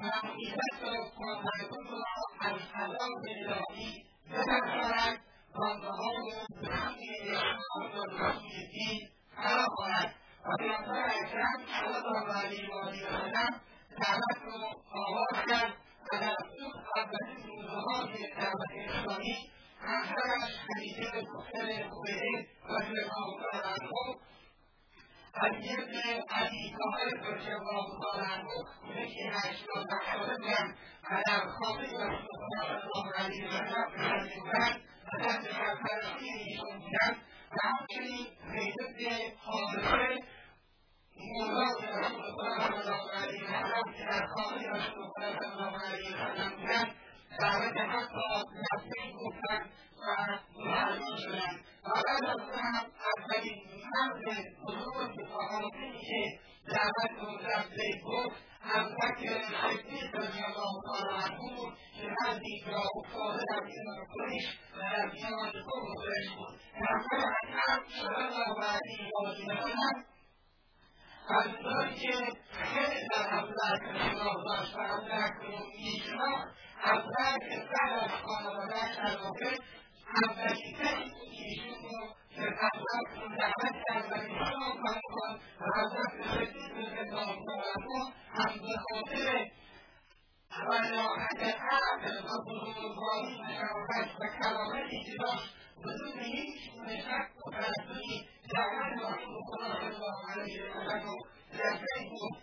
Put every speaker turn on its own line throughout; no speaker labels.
معصیت را تملک را از حیات الهی بردارد بندهها او به حق اعتقاد و رسم دین خراب کند و و وسلم دعوت را آواز کرد و در اون اولین روزهای دعوت اسلامی اکثر از خلیفه و خویه از الله تعالی عنه طریق عزیزان اجتماع کنند مثل اشیاء رو قدم خواب و دست سرپرستی ایشون که هم به خاطر صلاحت عقل و بزرگواری مروت و کرامتی که داشت بدون هیچ گونه الله علیه وسلم و رفعه بود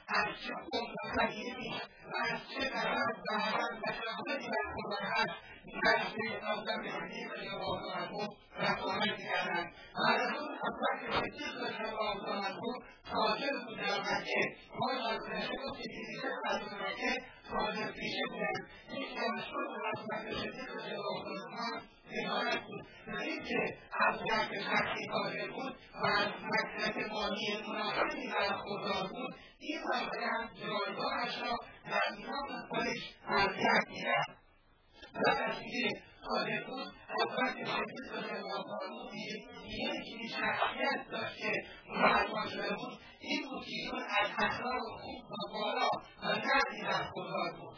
از چه قوم و از چه درد بهرد و شهادتی بر خدا هست نزد آزمهدی و جواب عنه رقابت کردند و رسول حضرت حاضر بود در حاضر پیشه بودند این دانشگاه و کنارش بود نه اینکه از وقت شخصی بود و از مکنت مانی مناسبی برخوردار بود این مسئله هم جایگاهش را در میان خودش از دست میرفت و نتیجه کاره بود از وقت شخصی رضاخان بود یکی شخصیت داشت که مسلمان شده بود این بود که ایشون از اخلاق خوب و بالا و نقدی برخوردار بود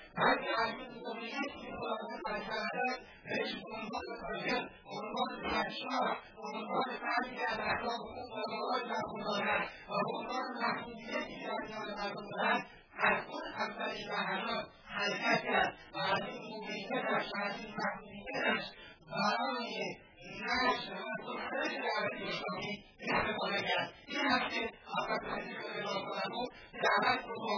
Hangi ayet uygulamayı kullandığı başlarda beş ondan sayı, ondan yaşa, ondan her yerlerde kullanılacak bunlara ve ondan mahkumiyet ilanlarına bunlara Erkun Akbari Bahar'ı harekete, bazı umumiyete ve şahsi mahkumiyete برای نشر و دختر دعوت اسلامی استفاده کرد این هفته آقا تحصیل الله دعوت رو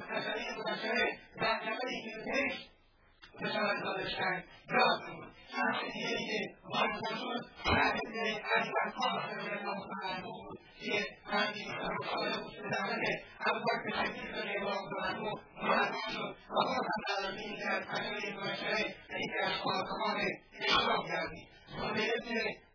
از بشری گذشته دقدقهای کیروپیس بشود گذاشتن یادمون شخص دیگهای که وارد شد اکبرخان رضیالله متعال بود که همین سال به دعوت ابوبکر صدیق رضیالله متعال مرتب شد و باز هم در یکی از بشری به یکی از کارکنان اسلام گردید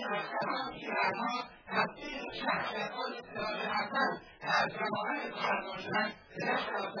یعنی از زمان پیرها تبدیل شخصیتهای ساده اول در جوامع خواهد در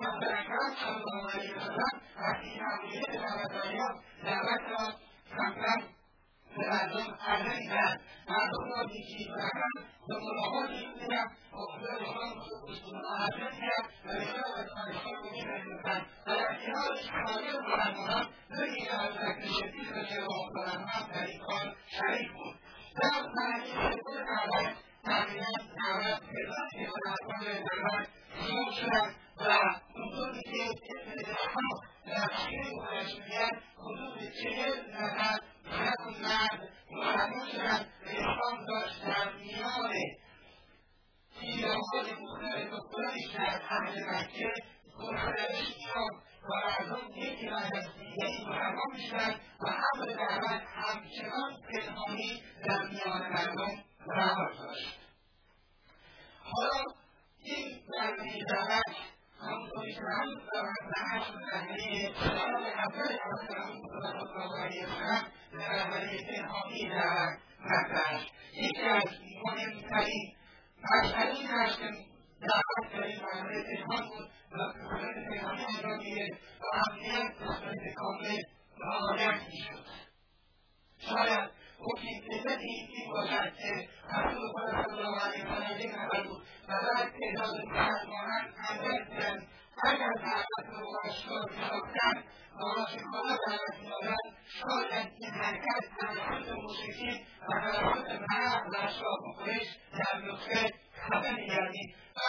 Masyarakat anlamlarıyla hakikatliğe davetaya davet olan kankan Sıradın adıyla Ardın o dişi bırakan Dumruhu dinliye Okuyor olan Üstüne adıyla Öyle olan Üstüne Hayatına çıkarır bırakılan Dünya özellikle Şekil ve Şerif olan Şerif bu Sen sana Şerif'in adıyla امنیت دولت نام مردم دولت شروع شدن و حدودی که اضافه نقشه مسئولیت حدود چهل نفر زن و مرد معلوم شدن الهام داشت در میان ایرانهای مختلف خودش در اهل مکه گسترش یافت و مردم یکی بعد از دیگری و امر دعوت همچنان پنهانی در میان مردم داشت حالا این نزدی زمک همونطوری که هم دارد به اصل اول رسول صلی الله علیه وسلم به پنهانی زمک یکی از مهمترین مسئلین بود و امنیت و شاید مکیفتی این باشد که رسول خدا صلی الله علیه وسلم یک نفر بود و بعد تعداد مسلمانان اول بودند اگر در رسول الله شکار یافتند با راه خدا دعوت یابند شاید این حرکت توسط مشرکین و توسط مرد و اشراف قریش در نطفه خفه میگردید و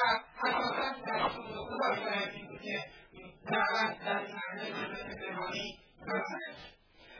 اساسا در رسول این بود که دعوت در این معنی به مهمانی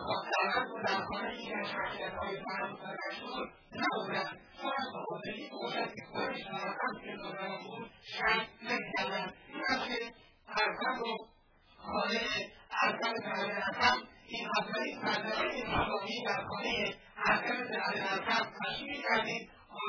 در زمانی که شرکت های فرد و رسول نبودن فرد حاضری دولت که خودش که دولت بود شرط نکردن نقش ارزم در این در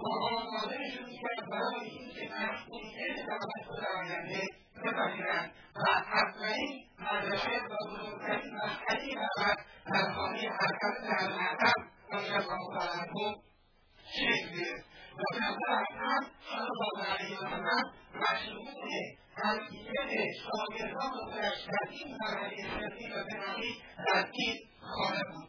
با آمادهشون در و و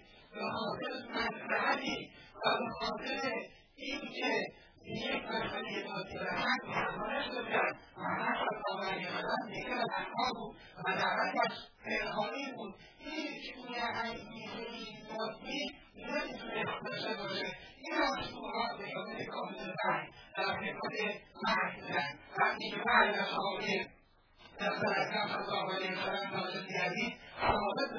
به خاطر مسلحتی و به خاطر اینکه یک مسئله داشته و که دفتر اکرم الله علیه و سلم یعنی حضرت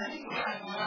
ಸಂಸ್ಥೆಯಲ್ಲಿ ಉಂಟಾಗುವ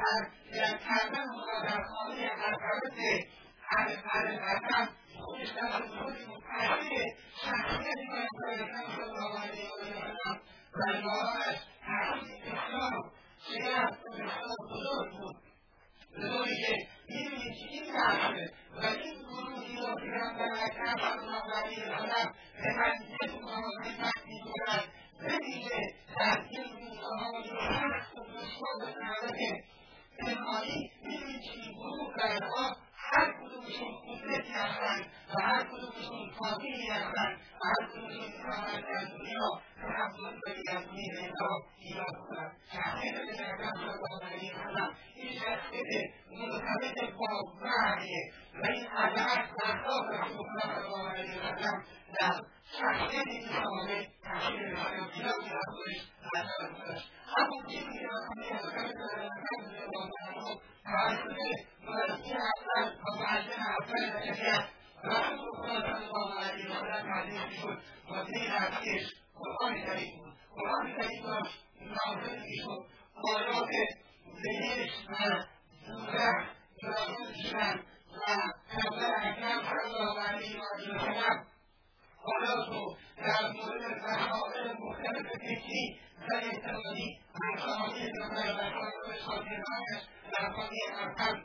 حرکت در خانه و و و پنهانی میبینید که این گروه بردها هر کدومشون قدرت هستن و هر کدومشون فاضل یختن هستن هر کدومشون میخواهند در دنیا تحول به یقین انقلاب که کنند شخصیت شهروند که این و این عدد اهداف رسول الله این و و و و در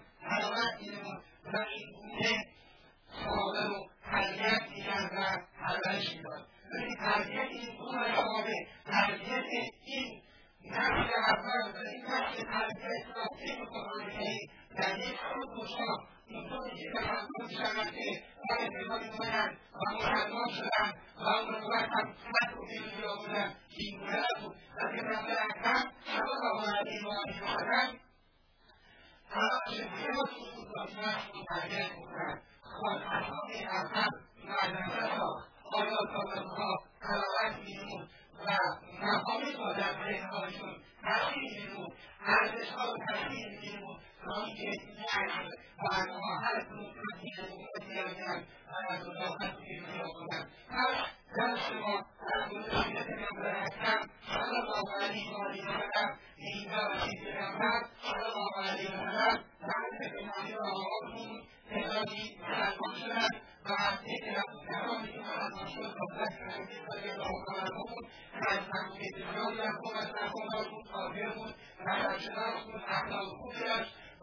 باشی و از که که در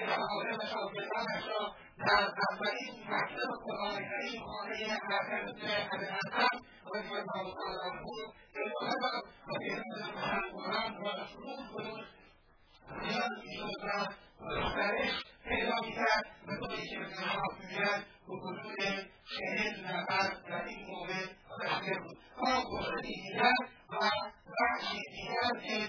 حاضر بشم که بشم در اولین مکتب قرآن کریم خانه احمد بن ابی حسن رضی الله تعالی عنه الهدم و بیرون و رسول خروج زیاد و گسترش پیدا میکرد به طوری که به جناب میگن به حدود در این موقع داخل بود اما و بخشی دیگر